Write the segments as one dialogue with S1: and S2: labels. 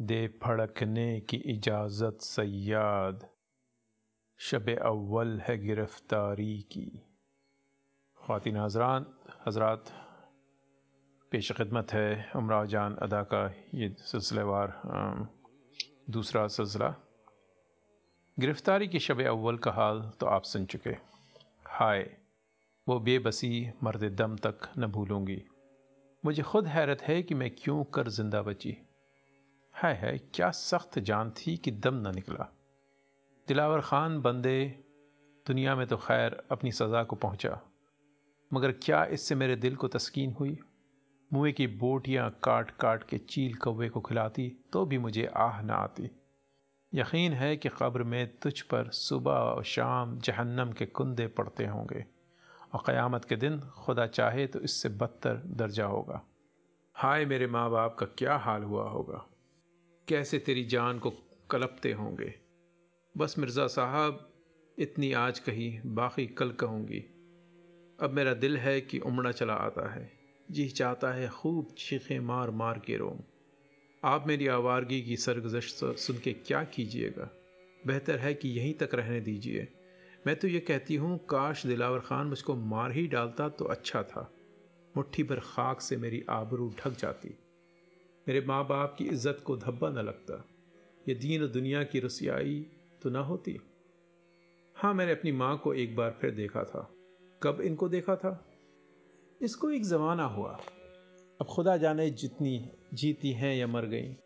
S1: दे फड़कने की इजाज़त सयाद। शब अव्वल है गिरफ्तारी की। ख़वान हजरान, हजरात, पेश खदमत है। उमरा जान अदा का ये सिलसिलेवार दूसरा सिलसिला। गिरफ्तारी की शब अव्वल का हाल तो आप सुन चुके। हाय, वो बेबसी मर्द दम तक न भूलूँगी। मुझे खुद हैरत है कि मैं क्यों कर ज़िंदा बची। है है, क्या सख्त जान थी कि दम न निकला। दिलावर ख़ान बंदे, दुनिया में तो खैर अपनी सज़ा को पहुँचा। मगर क्या इससे मेरे दिल को तस्कीन हुई? मुँह की बोटियाँ काट काट के चील कौवे को खिलाती तो भी मुझे आह न आती। यकीन है कि कब्र में तुझ पर सुबह और शाम जहन्नम के कुंदे पड़ते होंगे, और क़यामत के दिन खुदा चाहे तो इससे बदतर दर्जा होगा। हाय मेरे माँ बाप का क्या हाल हुआ होगा? कैसे तेरी जान को कलपते होंगे? बस मिर्ज़ा साहब, इतनी आज कही बाकी कल कहूँगी। अब मेरा दिल है कि उमड़ा चला आता है। जी चाहता है खूब चीखें मार मार के रो आप मेरी आवारगी की सरगजश सुन के क्या कीजिएगा? बेहतर है कि यहीं तक रहने दीजिए। मैं तो ये कहती हूँ, काश दिलावर ख़ान मुझको मार ही डालता तो अच्छा था। मुट्ठी भर खाक से मेरी आबरू ढक जाती। मेरे माँ बाप की इज़्ज़त को धब्बा न लगता। ये दीन दुनिया की रसियाई तो ना होती। हाँ मैंने अपनी माँ को एक बार फिर देखा था। कब इनको देखा था? इसको एक ज़माना हुआ। अब खुदा जाने जितनी जीती हैं या मर गई।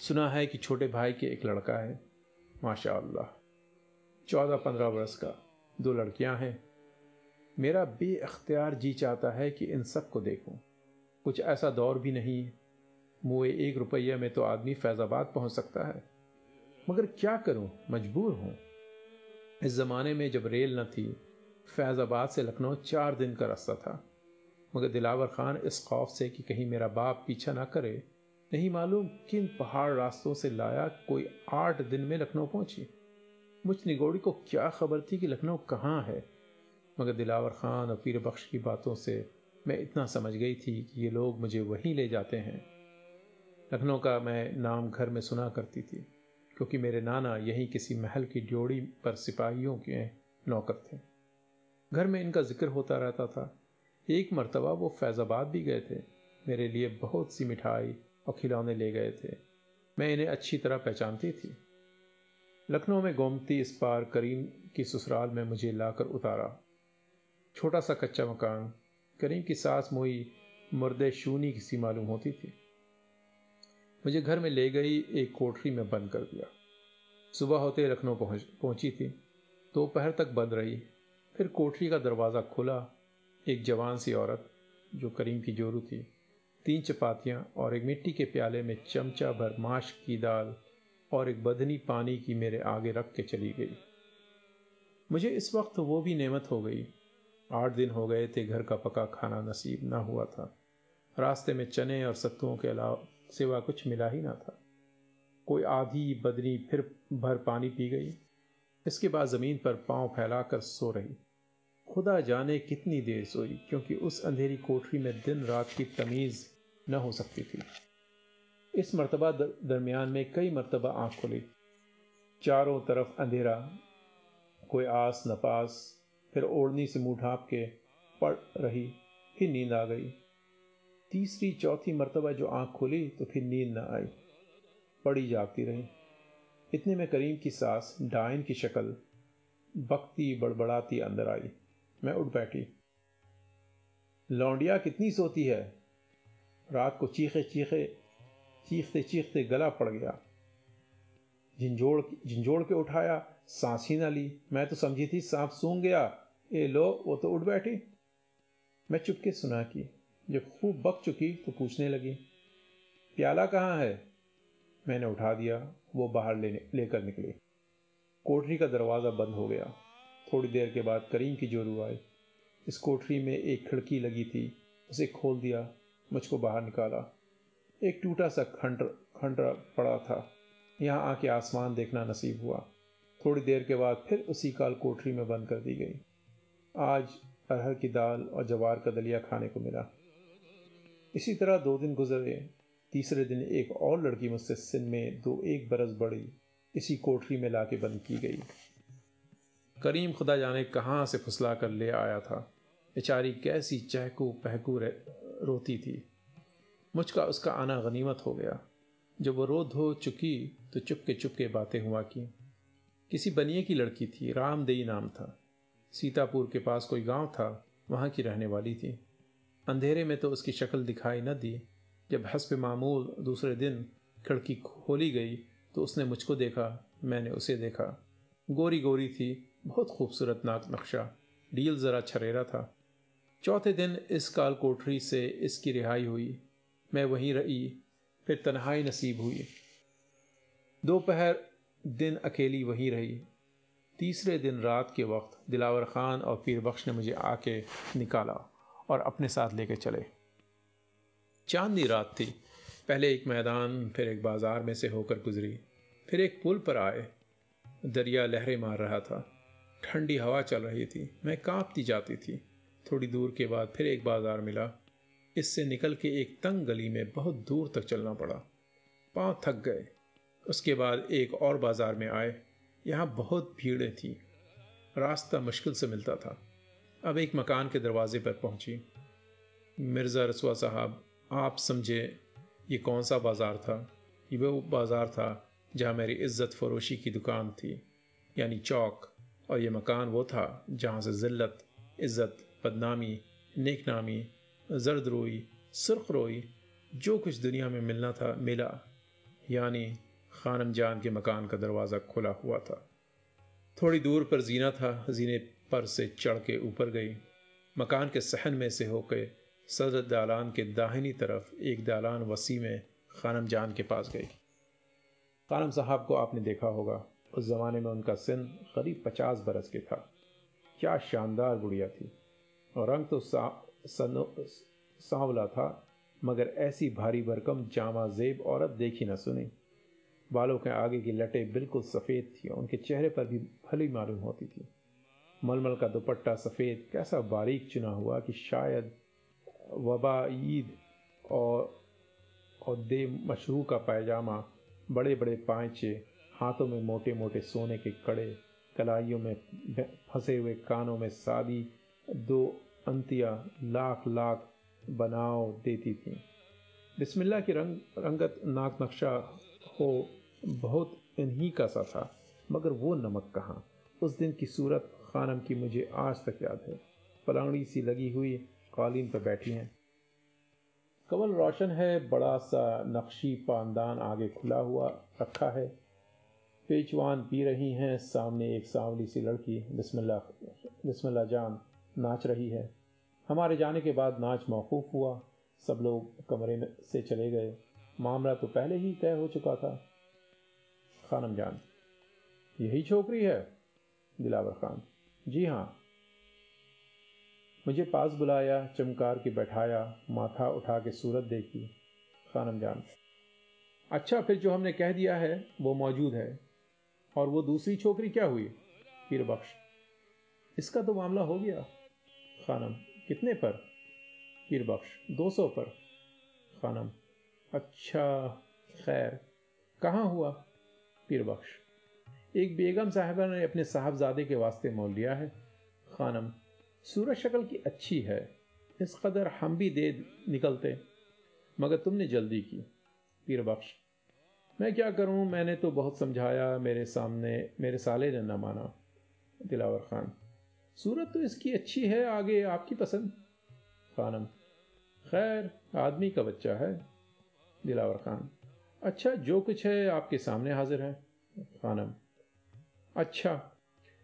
S1: सुना है कि छोटे भाई के एक लड़का है। माशा चौदह पंद्रह वर्ष का। दो लड़कियाँ हैं। मेरा बेअख्तियार जी चाहता है कि इन सबको देखूँ। कुछ ऐसा दौर भी नहीं मुए एक रुपये में तो आदमी फैज़ाबाद पहुँच सकता है। मगर क्या करूँ? मजबूर हूँ। इस ज़माने में जब रेल न थी, फैज़ाबाद से लखनऊ चार दिन का रास्ता था। मगर दिलावर खान इस खौफ से कि कहीं मेरा बाप पीछा ना करे, नहीं मालूम किन पहाड़ रास्तों से लाया कोई आठ दिन में लखनऊ पहुँची। मुझ निगोड़ी को क्या खबर थी कि लखनऊ कहाँ है? मगर दिलावर खान और पीर बख्श की बातों से मैं इतना समझ गई थी कि ये लोग मुझे वहीं ले जाते हैं। लखनऊ का मैं नाम घर में सुना करती थी, क्योंकि मेरे नाना यहीं किसी महल की ड्योड़ी पर सिपाहियों के नौकर थे। घर में इनका ज़िक्र होता रहता था। एक मरतबा वो फैज़ाबाद भी गए थे। मेरे लिए बहुत सी मिठाई और खिलौने ले गए थे। मैं इन्हें अच्छी तरह पहचानती थी। लखनऊ में गोमती इस पार करीम की ससुराल में मुझे लाकर उतारा। छोटा सा कच्चा मकान करीम की सास मोई मुर्दे शूनी किसी मालूम होती थी। मुझे घर में ले गई एक कोठरी में बंद कर दिया। सुबह होते लखनऊ पहुँच, पहुँची थी। दोपहर तक बंद रही। फिर कोठरी का दरवाज़ा खुला। एक जवान सी औरत, जो करीम की जोरू थी। तीन चपातियाँ और एक मिट्टी के प्याले में चमचा भर माश की दाल और एक बदनी पानी की मेरे आगे रख के चली गई। मुझे इस वक्त वो भी नेमत हो गई। आठ दिन हो गए थे घर का पका खाना नसीब ना हुआ था। रास्ते में चने और सत्तुओं के अलावा सिवा कुछ मिला ही ना था। कोई आधी बदनी फिर भर पानी पी गई। इसके बाद ज़मीन पर पाँव फैलाकर सो रही। खुदा जाने कितनी देर सोई, क्योंकि उस अंधेरी कोठरी में दिन रात की तमीज़ न हो सकती थी। इस मरतबा दरमियान में कई मरतबा आँख खुली। चारों तरफ़ अंधेरा, कोई आस न पास फिर ओढ़नी से मुँह ढांप के पड़ रही, फिर नींद आ गई। तीसरी चौथी मरतबा जो आँख खुली तो फिर नींद न आई। पड़ी जागती रही। इतने में करीम की सास डाइन की शक्ल बकती बड़बड़ाती अंदर आई। मैं उठ बैठी। लौंडिया कितनी सोती है? रात को चीखे चीखे, चीखते चीखते गला पड़ गया। झिंझोड़ झिंझोड़ के उठाया, सांस ही ना ली। मैं तो समझी थी सांप सूंघ गया। ए लो, वो तो उठ बैठी। मैं चुपके सुना की जब खूब बक चुकी तो पूछने लगी, प्याला कहाँ है? मैंने उठा दिया, वो बाहर लेने, लेकर निकली। कोठरी का दरवाज़ा बंद हो गया। थोड़ी देर के बाद करीम की जोरू आई। इस कोठरी में एक खिड़की लगी थी। उसे खोल दिया, मुझको बाहर निकाला। एक टूटा सा खंड खंडर पड़ा था। यहाँ आके आसमान देखना नसीब हुआ। थोड़ी देर के बाद फिर उसी काल कोठरी में बंद कर दी गई। आज अरहर की दाल और जवार का दलिया खाने को मिला। इसी तरह दो दिन गुजरे, तीसरे दिन एक और लड़की मुझसे सिन में दो एक बरस बड़ी, इसी कोठरी में लाके बंद की गई। करीम खुदा जाने कहाँ से फुसला कर ले आया था। बेचारी कैसी चहकू पहकू रोती थी। मुझका उसका आना गनीमत हो गया। जब वो रो धो चुकी तो चुपके चुपके बातें हुआ की। किसी बनिए की लड़की थी, रामदेई नाम था। सीतापुर के पास कोई गाँव था, वहाँ की रहने वाली थी। अंधेरे में तो उसकी शक्ल दिखाई न दी। जब हसब मामूल दूसरे दिन खिड़की खोली गई तो उसने मुझको देखा, मैंने उसे देखा। गोरी गोरी थी, बहुत खूबसूरत नाक नक्शा डील ज़रा छरेरा था। चौथे दिन इस काल कोठरी से इसकी रिहाई हुई। मैं वहीं रही, फिर तन्हाई नसीब हुई। दोपहर दिन अकेली वहीं रही। तीसरे दिन रात के वक्त दिलावर ख़ान और पीर बख्श ने मुझे आके निकाला। और अपने साथ लेके चले। चांदनी रात थी। पहले एक मैदान, फिर एक बाज़ार में से होकर गुजरी। फिर एक पुल पर आए। दरिया लहरें मार रहा था। ठंडी हवा चल रही थी। मैं कांपती जाती थी। थोड़ी दूर के बाद फिर एक बाज़ार मिला। इससे निकल के एक तंग गली में बहुत दूर तक चलना पड़ा। पाँव थक गए। उसके बाद एक और बाज़ार में आए। यहाँ बहुत भीड़ें थी। रास्ता मुश्किल से मिलता था। अब एक मकान के दरवाजे पर पहुँची। मिर्ज़ा रसवा साहब, आप समझे ये कौन सा बाज़ार था? ये वो बाज़ार था जहाँ मेरी इज़्ज़त फरोशी की दुकान थी, यानी चौक। और ये मकान वो था जहाँ से ज़िल्लत, इज़्ज़त, बदनामी नेक नामी जर्द रोई, सुर्ख रोई, जो कुछ दुनिया में मिलना था, मिला। यानी खानम जान के मकान का दरवाज़ा खुला हुआ था। थोड़ी दूर पर जीना था, जीने पर से चढ़ के ऊपर गई। मकान के सहन में से होकर सदर दालान के दाहिनी तरफ़ एक दालान वसी में खानम जान के पास गई। खानम साहब को आपने देखा होगा, उस ज़माने में उनका सिन करीब पचास बरस के था। क्या शानदार गुड़िया थी। और रंग तो सांवला था, मगर ऐसी भारी भरकम जामा जेब औरत देखी न सुनी। बालों के आगे की लटें बिल्कुल सफ़ेद थी और उनके चेहरे पर भी भली मालूम होती थी। मलमल का दुपट्टा सफ़ेद, कैसा बारीक चुना हुआ कि शायद वबा ईद और और दे मशरू का पैजामा बड़े बड़े पाँचे, हाथों में मोटे मोटे सोने के कड़े, कलाइयों में फंसे हुए कानों में सादी, दो अंतिया लाख लाख बनाव देती थी। बिस्मिल्लाह की रंग, रंगत नाक नक्शा हो बहुत इन्हीं का सा था, मगर वो नमक कहाँ? उस दिन की सूरत खानम की मुझे आज तक याद है। पलांगड़ी सी लगी हुई कालीन पर बैठी हैं। कमल रोशन है, बड़ा सा नक्शी पानदान आगे खुला हुआ रखा है। पेचवान पी रही हैं, सामने एक सांवली सी लड़की, बिस्मिल्लाह बिस्मिल्लाह जान, नाच रही है। हमारे जाने के बाद नाच मौकूफ़ हुआ। सब लोग कमरे में से चले गए। मामला तो पहले ही तय हो चुका था। खानम जान, यही छोकरी है? दिलावर खान। जी हाँ। मुझे पास बुलाया, चमकार के बैठाया, माथा उठा के सूरत देखी खानम जान। अच्छा फिर जो हमने कह दिया है, वो मौजूद है। और वो दूसरी छोकरी क्या हुई? पीर बख्श। इसका तो मामला हो गया। खानम कितने पर? पीर बख्श, दो सौ पर। खानम अच्छा खैर, कहाँ हुआ? पीर बख्श एक बेगम साहिबा ने अपने साहबजादे के वास्ते मोल लिया है। खानम सूरत शक्ल की अच्छी है, इस कदर हम भी दे निकलते, मगर तुमने जल्दी की। पीर बख्श, मैं क्या करूँ? मैंने तो बहुत समझाया, मेरे सामने, मेरे साले ने न माना। दिलावर खान, सूरत तो इसकी अच्छी है, आगे आपकी पसंद। खानम, खैर, आदमी का बच्चा है। दिलावर खान अच्छा जो कुछ है आपके सामने हाजिर है। खानम अच्छा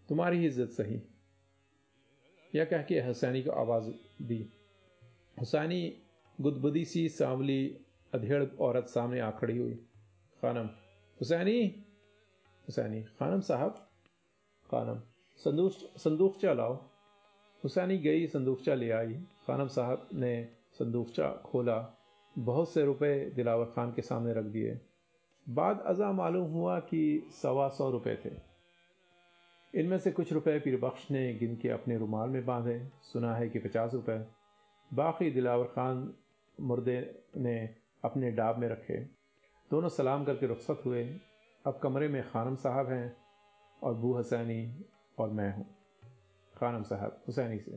S1: तुम्हारी इज़्ज़त सही। यह कह के हुसैनी को आवाज़ दी। हुसैनी गुदबुदी सी सांवली अधेड़ औरत सामने आ खड़ी हुई। खानम, हुसैनी? हुसैनी, खानम साहब? खानम, संदूक संदूकचा लाओ। हुसैनी गई संदूकचा ले आई। खानम साहब ने संदूकचा खोला। बहुत से रुपए दिलावर खान के सामने रख दिए। बाद अज़ा मालूम हुआ कि सवा सौ रुपये थे। इनमें से कुछ रुपए पीर बख्श ने गिन के अपने रुमाल में बांधे। सुना है कि पचास रुपए। बाकी दिलावर खान मुर्दे ने अपने डाब में रखे। दोनों सलाम करके रुखसत हुए। अब कमरे में खानम साहब हैं और बू हसैनी और मैं हूँ। खानम साहब, हुसैनी से।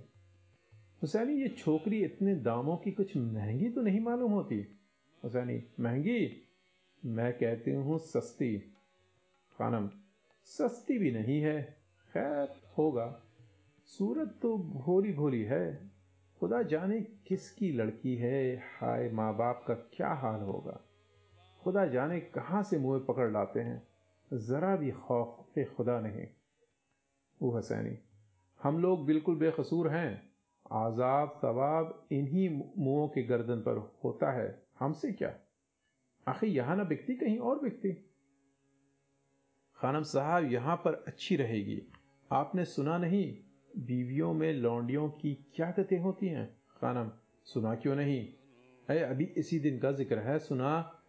S1: हुसैनी, ये छोकरी इतने दामों की कुछ महँगी तो नहीं मालूम होती? हुसैनी, महँगी? मैं कहती हूँ सस्ती। खानम, सस्ती भी नहीं है। खैर होगा। सूरत तो भोली भोली है। खुदा जाने किसकी लड़की है? हाय माँ बाप का क्या हाल होगा? खुदा जाने कहाँ से मुँह पकड़ लाते हैं? ज़रा भी खौफ खुदा नहीं। वो हसैनी, हम लोग बिल्कुल बेकसूर हैं। आज़ाब सवाब इन्हीं मुँहों के गर्दन पर होता है। हमसे क्या? आखिर यहाँ ना बिकती, कहीं और बिकती? खानम साहब यहाँ पर अच्छी रहेगी। आपने सुना नहीं बीवियों में लौंडियों की क्या गतें होती हैं? खानम सुना क्यों नहीं? अरे अभी इसी दिन का ज़िक्र है। सुना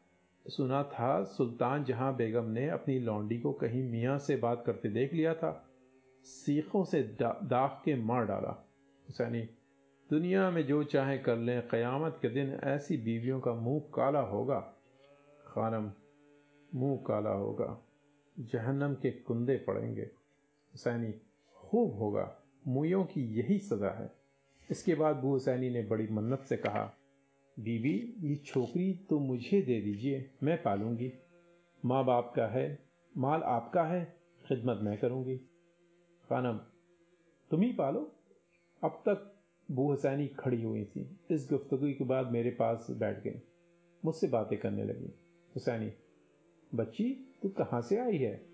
S1: सुना था सुल्तान जहाँ बेगम ने अपनी लौंडी को कहीं मियाँ से बात करते देख लिया था। सीखों से दा, दाग के मार डाला। हुसैनी दुनिया में जो चाहे कर लें क़यामत के दिन ऐसी बीवियों का मुँह काला होगा। खानम मुँह काला होगा। जहन्नम के कुंदे पड़ेंगे। हुसैनी, खूब होगा। मुयों की यही सज़ा है। इसके बाद बू हुसैनी ने बड़ी मन्नत से कहा, बीबी, ये छोकरी तो मुझे दे दीजिए, मैं पालूँगी। माँ बाप का है, माल आपका है, खिदमत मैं करूँगी। खानम, तुम ही पालो। अब तक बू हुसैनी खड़ी हुई थी। इस गुफ्तगु के बाद मेरे पास बैठ गई। मुझसे बातें करने लगी। हुसैनी, बच्ची, तू कहाँ से आई है?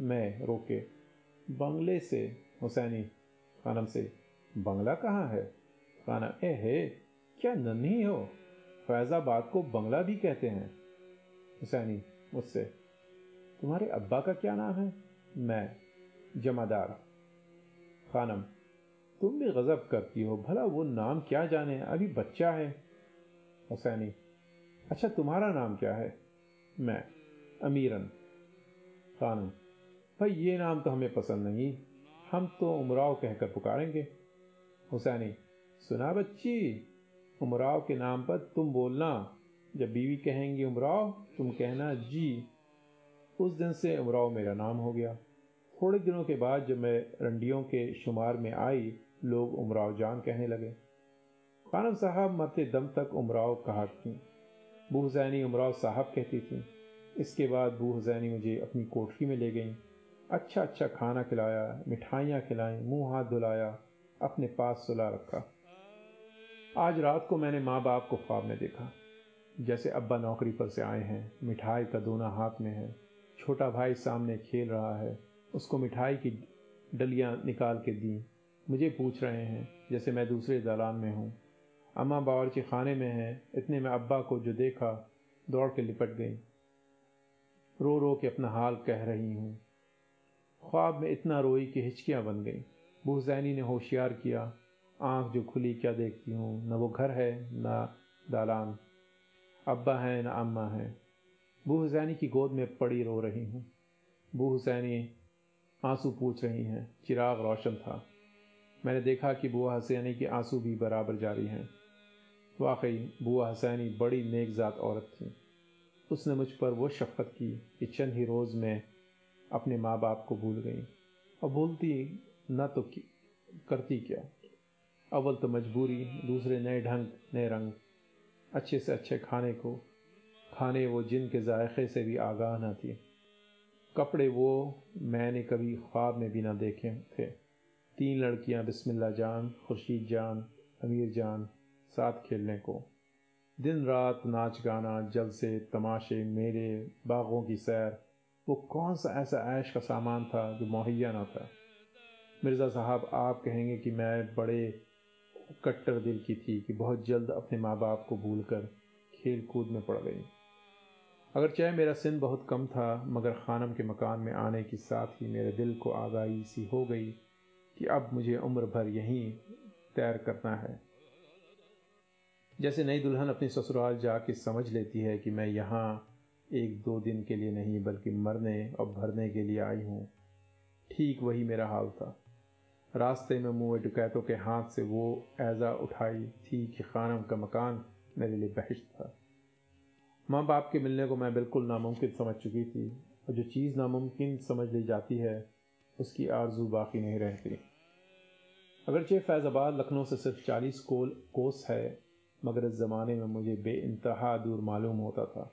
S1: मैं रोके। बंगले से, हुसैनी। खानम से, बंगला कहाँ है? खाना ए, है, क्या नन्ही हो? फैजाबाद को बंगला भी कहते हैं। हुसैनी, मुझसे, तुम्हारे अब्बा का क्या नाम है? मैं, जमादार। खानम, तुम भी गजब करती हो, भला वो नाम क्या जाने, अभी बच्चा है। हुसैनी अच्छा तुम्हारा नाम क्या है? मैं, अमीरन। खानम भाई, ये नाम तो हमें पसंद नहीं। हम तो उमराव कहकर पुकारेंगे। हुसैनी, सुना बच्ची? उमराव के नाम पर तुम बोलना। जब बीवी कहेंगी उमराव, तुम कहना जी। उस दिन से उमराव मेरा नाम हो गया। थोड़े दिनों के बाद जब मैं रंडियों के शुमार में आई, लोग उमराव जान कहने लगे। खानम साहब मरते दम तक उमराव कहा थी बू हुसैनी, उमराव साहब कहती थी। इसके बाद बू हुसैनी मुझे अपनी कोठरी में ले गई। अच्छा अच्छा खाना खिलाया, मिठाइयाँ खिलाई, मुँह हाथ धुलाया, अपने पास सुला रखा। आज रात को मैंने माँ बाप को ख्वाब में देखा। जैसे अब्बा नौकरी पर से आए हैं, मिठाई का दोना हाथ में है, छोटा भाई सामने खेल रहा है, उसको मिठाई की डलियाँ निकाल के दी। मुझे पूछ रहे हैं, जैसे मैं दूसरे दालान में हूँ। अम्मा बावरची खाने में हैं, इतने में अब्बा को जो देखा, दौड़ के लिपट गई। रो रो के अपना हाल कह रही हूँ। ख्वाब में इतना रोई कि हिचकियाँ बन गई। बूजैनी ने होशियार किया, आँख जो खुली क्या देखती हूँ? न वो घर है, न दालान। अब्बा है, न अम्मा है। बू हुसैनी की गोद में पड़ी रो रही हूँ। बू हुसैनी आँसू पूछ रही हैं। चिराग रोशन था। मैंने देखा कि बुआ हसैनी के आँसू भी बराबर जारी हैं। वाकई, बुआ हसैनी बड़ी नेक ज़ात औरत थी। उसने मुझ पर वो शफकत की कि चंद ही रोज़ में अपने माँ बाप को भूल गई। और भूलती न तो करती क्या? अव्वल तो मजबूरी, दूसरे नए ढंग, नए रंग। अच्छे से अच्छे खाने को, खाने वो जिन के जायके से भी आगाह न थी। कपड़े वो मैंने कभी ख्वाब में भी ना देखे थे। तीन लड़कियाँ बिस्मिल्ला जान, खुर्शीद जान, अमीर जान, साथ खेलने को। दिन रात नाच गाना, जलसे, तमाशे, मेले, बागों की सैर वो कौन सा ऐसा ऐश का सामान था जो मुहैया ना था? मिर्ज़ा साहब, आप कहेंगे कि मैं बड़े कट्टर दिल की थी कि बहुत जल्द अपने माँ बाप को भूल कर खेल कूद में पड़ गई। अगर चाहे मेरा सिन बहुत कम था, मगर खानम के मकान में आने के साथ ही मेरे दिल को आगाही सी हो गई कि अब मुझे उम्र भर यहीं तैर करना है। जैसे नई दुल्हन अपनी ससुराल जाके समझ लेती है कि मैं यहाँ एक दो दिन के लिए नहीं, बल्कि मरने और भरने के लिए आई हूँ। ठीक वही मेरा हाल था। रास्ते में मुँह डकैतों के हाथ से वो ऐज़ा उठाई थी कि खानम का मकान मेरे लिए बहश था। माँ बाप के मिलने को मैं बिल्कुल नामुमकिन समझ चुकी थी, और जो चीज़ नामुमकिन समझ ली जाती है, उसकी आरज़ू बाकी नहीं रहती। अगरचे फैज़ाबाद लखनऊ से सिर्फ़ चालीस कोल कोस है, मगर इस ज़माने में मुझे बे इंतहा दूर मालूम होता था।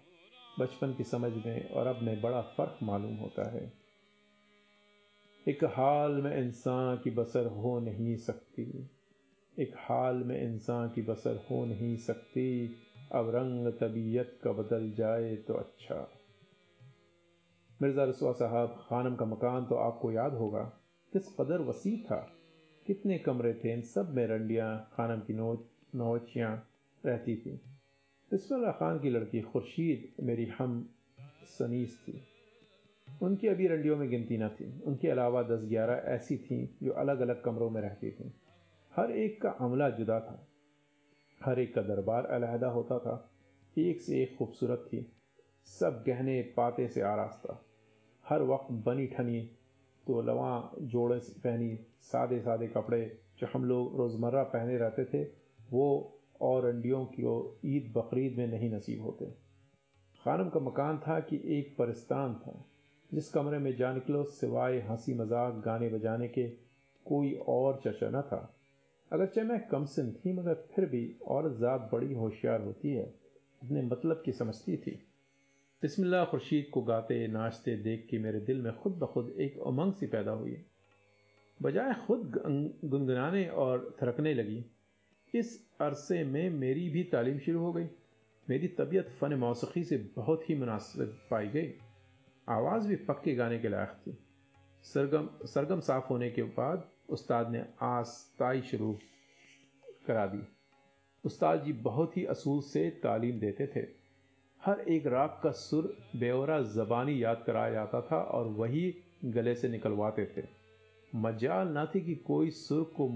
S1: बचपन की समझ में और अब में बड़ा फ़र्क मालूम होता है। एक हाल में इंसान की बसर हो नहीं सकती। एक हाल में इंसान की बसर हो नहीं सकती। अब रंग तबीयत का बदल जाए तो अच्छा। मिर्ज़ा रसवा साहब, खानम का मकान तो आपको याद होगा। किस कदर वसी था। कितने कमरे थे। इन सब में रंडियाँ, खानम की नोच नौचियाँ रहती थी। बिस्मिल्ला खान की लड़की खुर्शीद मेरी हम सनीस थी। उनकी अभी रंडियों में गिनती न थी। उनके अलावा दस ग्यारह ऐसी थीं जो अलग अलग कमरों में रहती थीं। हर एक का अमला जुदा था। हर एक का दरबार अलहदा होता था। एक से एक खूबसूरत थी। सब गहने पाते से आरास्ता। हर वक्त बनी ठनी तो लवा जोड़े पहनी सादे सादे कपड़े जो हम लोग रोज़मर्रा पहने रहते थे, वो और अंडियों की ईद बकरीद में नहीं नसीब होते। खानम का मकान था कि एक परिस्तान था, जिस कमरे में जा निकलो, सिवाय हँसी मज़ाक गाने बजाने के कोई और चर्चा न था। अगरचे मैं कम सिन थी, मगर फिर भी और ज़्यादा बड़ी होशियार होती है, अपने मतलब की समझती थी। बिस्मिल्लाह खुर्शीद को गाते, नाचते देख के मेरे दिल में खुद ब खुद एक उमंग सी पैदा हुई। बजाय खुद गुनगुनाने और थरकने लगी। इस अरसे में मेरी भी तालीम शुरू हो गई? मेरी तबीयत फ़न मौसीकी से बहुत ही मुनासिब पाई गई। आवाज़ भी पक्के गाने के लायक थी। सरगम सरगम साफ़ होने के बाद उस्ताद ने आस्ताई शुरू करा दी। उस्ताद जी बहुत ही असूल से तालीम देते थे। हर एक राग का सुर बेवरा जबानी याद कराया जाता था और वही गले से निकलवाते थे। मजाल ना थी कि कोई सुर को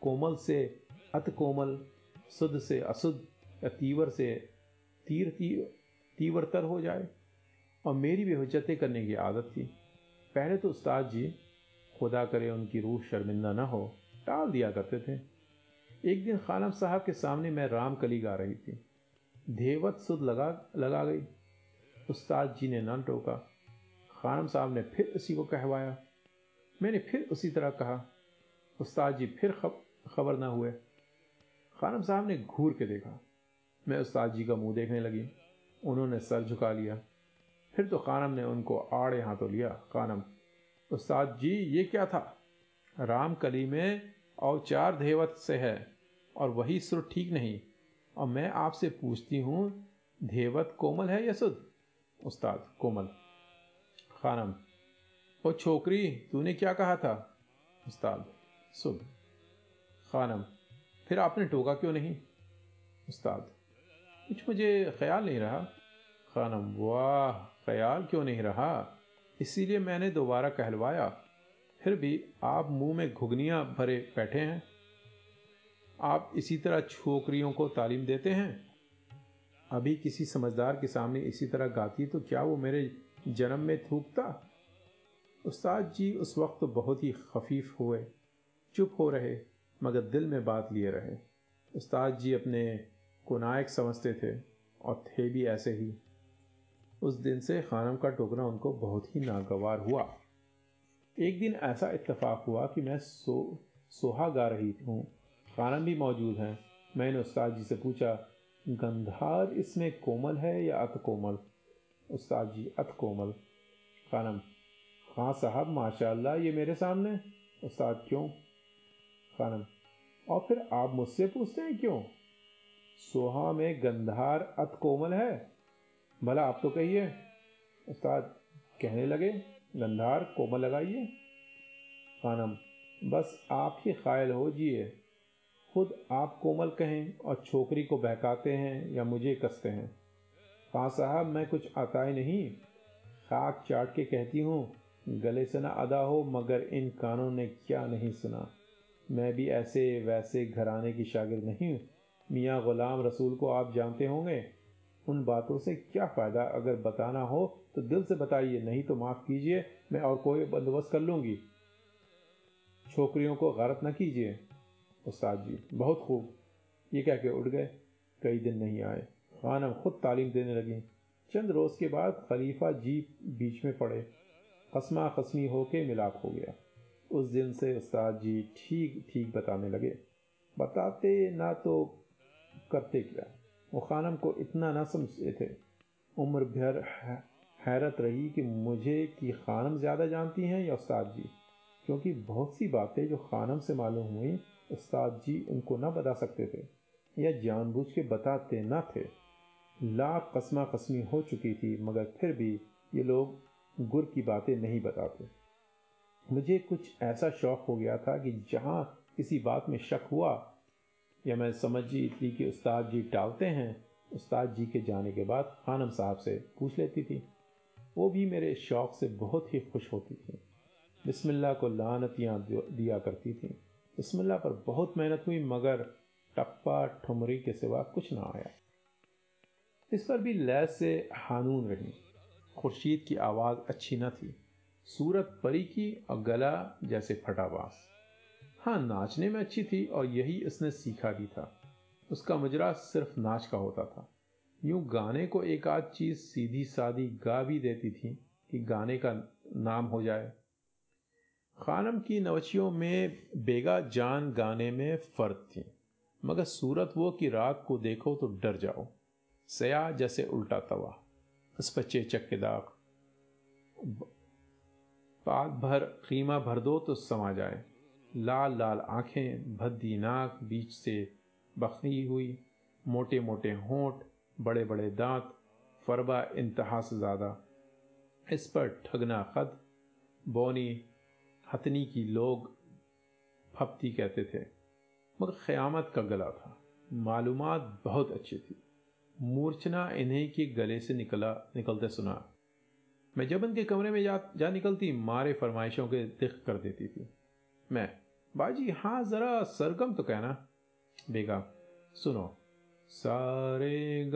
S1: कोमल से अत कोमल सुध से असुद या तीवर से तीर तीर तीवरतर हो जाए। और मेरी भी हजतें करने की आदत थी। पहले तो उस्ताद जी, खुदा करे उनकी रूह शर्मिंदा ना हो, टाल दिया करते थे। एक दिन खानम साहब के सामने मैं राम कली गा रही थी। धेवत सुध लगा लगा गई। उस्ताद जी ने न टोका। खानम साहब ने फिर उसी को कहवाया। मैंने फिर उसी तरह कहा। उस्ताद जी फिर खबर ना हुए। खानम साहब ने घूर के देखा। मैं उस्ताद जी का मुँह देखने लगी। उन्होंने सर झुका लिया। फिर तो खानम ने उनको आड़े हाथों लिया। खानम, उस्ताद जी, ये क्या था? राम कली में औचार धेवत से है और वही सुर ठीक नहीं। और मैं आपसे पूछती हूँ धेवत कोमल है या सुध उस्ताद कोमल, खानम ओ छोकरी, तूने क्या कहा था? उस्ताद सुध खानम फिर आपने टोका क्यों नहीं? उस्ताद, कुछ मुझे ख्याल नहीं रहा। खानम वाह, ख्याल क्यों नहीं रहा? इसीलिए मैंने दोबारा कहलवाया। फिर भी आप मुँह में घुगनियाँ भरे बैठे हैं। आप इसी तरह छोकरियों को तालीम देते हैं? अभी किसी समझदार के सामने इसी तरह गाती तो क्या वो मेरे जन्म में थूकता? उस्ताद जी उस वक्त बहुत ही खफीफ हुए, चुप हो रहे। मगर दिल में बात लिए रहे। उस्ताद जी अपने को नायक समझते थे और थे भी ऐसे ही। उस दिन से खानम का टोकना उनको बहुत ही नागवार हुआ। एक दिन ऐसा इत्तेफाक हुआ कि मैं सो, सोहा गा रही हूँ। खानम भी मौजूद हैं। मैंने उस्ताद जी से पूछा, गंधार इसमें कोमल है या अत कोमल उस्ताद जी अत कोमल खानम हाँ साहब, माशाल्लाह, ये मेरे सामने। उस्ताद, क्यों? खानम और फिर आप मुझसे पूछते हैं क्यों? सोहा में गंधार अत कोमल है। भला आप तो कहिए। उस्ताद कहने लगे, गंधार कोमल लगाइए। खानम, बस आप ही खायल हो जिए। खुद आप कोमल कहें और छोकरी को बहकाते हैं या मुझे कसते हैं। हाँ साहब, मैं कुछ आता ही नहीं। खाक चाट के कहती हूँ, गले से ना अदा हो मगर इन कानों ने क्या नहीं सुना। मैं भी ऐसे वैसे घराने की शागिर नहीं मियाँ गुलाम रसूल को आप जानते होंगे। उन बातों से क्या फ़ायदा? अगर बताना हो तो दिल से बताइए, नहीं तो माफ़ कीजिए, मैं और कोई बंदोबस्त कर लूँगी। छोकरियों को गलत न कीजिए। उस्ताद जी, बहुत खूब। ये कह के उठ गए। कई दिन नहीं आए। खानम खुद तालीम देने लगी। चंद रोज के बाद खलीफा जी बीच में पड़े। खसमा खसमी होके मिलाप हो गया। उस दिन से उस्ताद जी ठीक ठीक बताने लगे। बताते ना तो करते क्या? वो खानम को इतना ना समझते थे। उम्र भर हैरत रही कि मुझे कि खानम ज़्यादा जानती हैं या उस्ताद जी? क्योंकि बहुत सी बातें जो खानम से मालूम हुई, उस्ताद जी उनको ना बता सकते थे या जानबूझ के बताते ना थे। लाख कस्मा कस्मी हो चुकी थी, मगर फिर भी ये लोग गुर की बातें नहीं बताते। मुझे कुछ ऐसा शौक हो गया था कि जहाँ किसी बात में शक हुआ, या मैं समझ थी कि उस्ताद जी टालते हैं, उस्ताद जी के जाने के बाद खानम साहब से पूछ लेती थी। वो भी मेरे शौक से बहुत ही खुश होती थी। बिस्मिल्लाह को लानतियाँ दिया करती थी। बिस्मिल्लाह पर बहुत मेहनत हुई, मगर टप्पा ठुमरी के सिवा कुछ ना आया। इस पर भी लैस से हानून रही। खुर्शीद की आवाज़ अच्छी न थी। सूरत परी की और गला जैसे फटा बाँस। हाँ नाचने में अच्छी थी और यही इसने सीखा भी था। उसका मुजरा सिर्फ़ नाच का होता था। यूँ गाने को एक आध चीज़ सीधी सादी गा भी देती थी कि गाने का नाम हो जाए। खानम की नवचियों में बेगा जान गाने में फर्द थी। मगर सूरत वो कि रात को देखो तो डर जाओ। सया जैसे उल्टा तवा। उस पर चेचक के दाग। पात भर, खीमा भर दो तो समा जाए। लाल लाल आँखें, भद्दी नाक, बीच से बखरी हुई। मोटे मोटे होंठ, बड़े बड़े दांत, फरबा इंतहा से ज़्यादा। इस पर ठगना खत, बोनी हथनी की लोग फप्ती कहते थे। मगर क़यामत का गला था। मालूमात बहुत अच्छी थी। मूर्छना इन्हीं के गले से निकला, निकलते सुना। मैं जब उनके कमरे में जा जा निकलती, मारे फरमाइशों के दिख कर देती थी। मैं, बाजी हाँ ज़रा सरगम तो कहना। बेगा, सुनो, सारे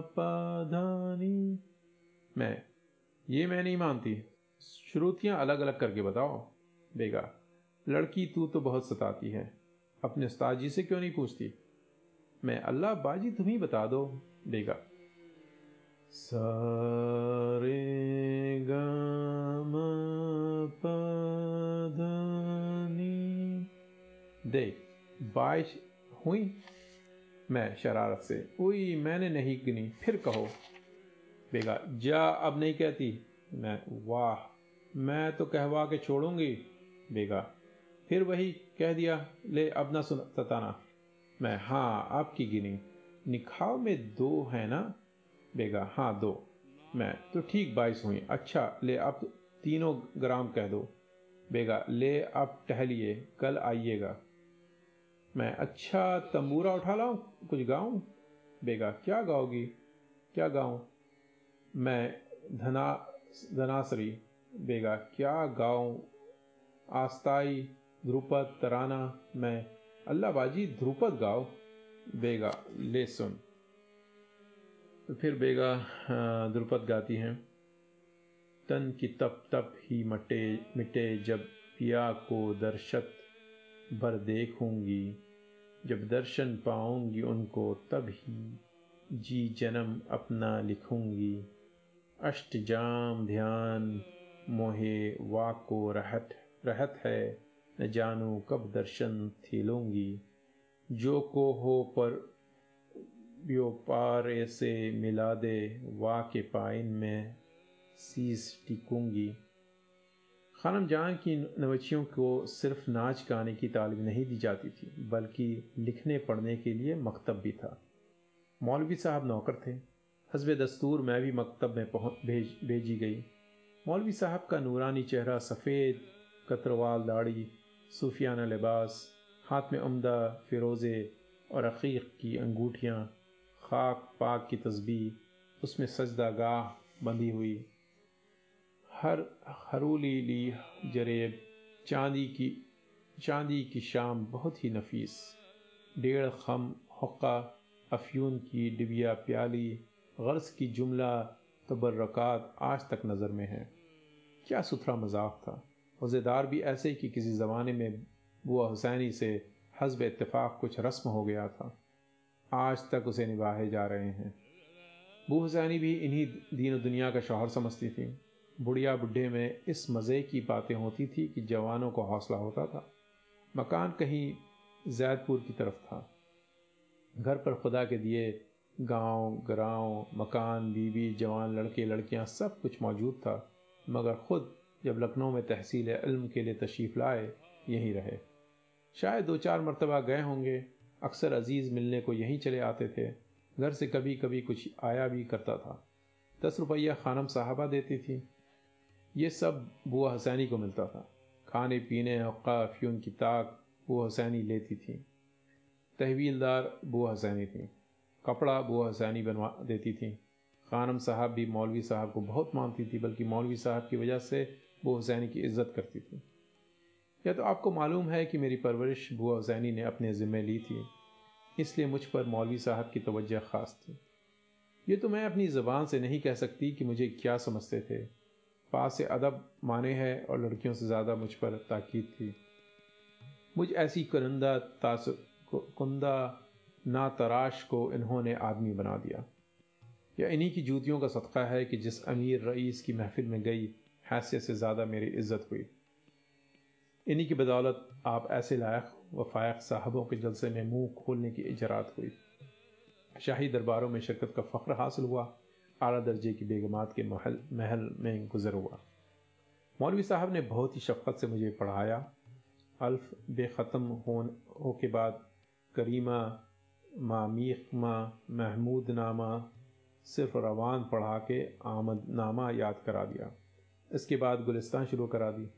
S1: पाधानी। मैं, ये मैं नहीं मानती। श्रुतियाँ अलग अलग करके बताओ। बेगा, लड़की तू तो बहुत सताती है। अपने उस्ताद जी से क्यों नहीं पूछती? मैं, अल्लाह, बाजी तुम ही बता दो। बेगा सारे देख बाइश हुई, मैं शरारत से उई, मैंने नहीं गिनी, फिर कहो। बेगा जा अब नहीं कहती। मैं, वाह, मैं तो कहवा के छोड़ूँगी। बेगा फिर वही कह दिया, ले अब ना सुन, सताना। मैं हाँ आपकी गिनी। निखाव में दो है ना? बेगा हाँ दो। मैं तो ठीक बाईस हुई। अच्छा ले अब तीनों ग्राम कह दो। बेगा, ले अब टहलिए, कल आइएगा। मैं अच्छा तंबूरा उठा लाऊं? कुछ गाऊं? बेगा, क्या गाओगी? क्या गाऊं? मैं, धना, धनासरी। बेगा, क्या गाऊं? आस्ताई, ध्रुपद, तराना। मैं अल्लाह बाजी ध्रुपद गाओ। बेगा, ले सुन। तो फिर बेगा द्रुपद गाती हैं। तन की तप तप ही मटे, मिटे, जब पिया को दर्शत भर देखूँगी, जब दर्शन पाऊँगी उनको, तब ही जी जन्म अपना लिखूँगी। अष्ट जाम ध्यान मोहे वाको रहत रहत है, न जानू कब दर्शन थीलूँगी जो को हो पर व्योपार से मिला दे वा के पाइन में सीस टिकूँगी। खानम जान की नवचियों को सिर्फ़ नाच गाने की तालीम नहीं दी जाती थी, बल्कि लिखने पढ़ने के लिए मकतब भी था। मौलवी साहब नौकर थे। हसब दस्तूर मैं भी मकतब में पहुँच भेज, भेजी गई। मौलवी साहब का नूरानी चेहरा सफ़ेद, कतरवाल दाढ़ी, सूफियाना लिबास, हाथ में उम्दा, फ़िरोज़े और अकीक की अंगूठियाँ खाक पाक की तस्बी उसमें सजदा गाह बंधी हुई। हर हरूली ली जरेब चांदी की चांदी की शाम बहुत ही नफीस। डेढ़ खम हुक्का, अफ्यून की डिबिया प्याली गर्ज की जुमला, तबर्रकात आज तक नज़र में है। क्या सुथरा मज़ाक था। रोज़ेदार भी ऐसे कि किसी ज़माने में बुआ हुसैनी से हजब इतफ़ाक़ कुछ रस्म हो गया था। आज तक उसे निभाए जा रहे हैं। बू हुसैनी भी इन्हीं दीन दुनिया का शौहर समझती थी। बुढ़िया बुढ़े में इस मज़े की बातें होती थी कि जवानों को हौसला होता था। मकान कहीं जैदपुर की तरफ़ था। घर पर खुदा के दिए गाँव, ग्राव, मकान, बीवी, जवान, लड़के, लड़कियाँ सब कुछ मौजूद था। मगर ख़ुद जब लखनऊ में तहसील इल्म के लिए तशरीफ़ लाए, यहीं रहे। शायद दो चार मरतबा गए होंगे। अक्सर अज़ीज़ मिलने को यहीं चले आते थे। घर से कभी कभी कुछ आया भी करता था। दस रुपया खानम साहबा देती थी। ये सब बुआ हसैनी को मिलता था। खाने, पीने अवकाफ़ यून की ताक बुआ हसैनी लेती थी। तहवीलदार बुआ हसैनी थी। कपड़ा बुआ हसैनी बनवा देती थी। खानम साहब भी मौलवी साहब को बहुत मानती थी, बल्कि मौलवी साहब की वजह से बुआ हुसैनी की इज़्ज़त करती थी। या तो आपको मालूम है कि मेरी परवरिश बुआ हुसैनी ने अपने ज़िम्मे ली थी, इसलिए मुझ पर मौलवी साहब की तवज्जो ख़ास थी। ये तो मैं अपनी ज़बान से नहीं कह सकती कि मुझे क्या समझते थे। पास से अदब माने है और लड़कियों से ज़्यादा मुझ पर ताकीद थी। मुझ ऐसी करंदा कुंदा ना तराश को इन्होंने आदमी बना दिया। या इन्हीं की जूतियों का सदका है कि जिस अमीर रईस की महफिल में गई, हैसियत से ज़्यादा मेरी इज़्ज़त हुई। इन्हीं की बदौलत आप ऐसे लायक व फायक साहबों के जलसे में मुँह खोलने की इजरात हुई। शाही दरबारों में शिरकत का फ़ख्र हासिल हुआ। आला दर्जे की बेगमात के महल महल में गुजर हुआ। मौलवी साहब ने बहुत ही शफ़क़त से मुझे पढ़ाया। अल्फ बेख़त्म हो के बाद करीमा मामीमा महमूद नामा, सिर्फ़ रवान पढ़ा के आमद नामा याद करा दिया। इसके बाद गुलिस्तान शुरू करा दी।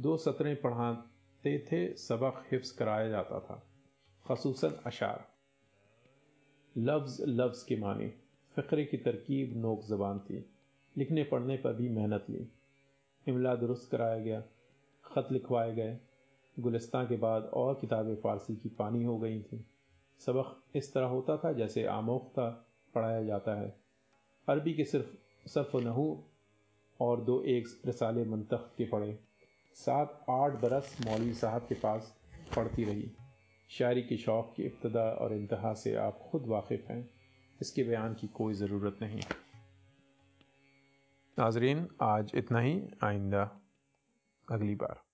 S1: दो सतरें पढ़ाते थे, सबक हिफ्स कराया जाता था खसूस अशार। लफ्ज़ लफ्ज़ के माने, फ़िक्रे की तरकीब नोक ज़बान थी, लिखने पढ़ने पर भी मेहनत ली। इमला दुरुस्त कराया गया, ख़त लिखवाए गए, गुलिस्तान के बाद और किताबें फ़ारसी की पानी हो गई थीं। सबक इस तरह होता था जैसे आमोख्ता पढ़ाया जाता है। अरबी के सिर्फ़ सफ़ नहू और दो एक रसाले मंतख के पढ़े। सात आठ बरस मौलवी साहब के पास पढ़ती रही। शायरी के शौक़ की इब्तदा और इंतहा से आप खुद वाकिफ़ हैं। इसके बयान की कोई ज़रूरत नहीं। नाजरीन, आज इतना ही। आइंदा, अगली बार।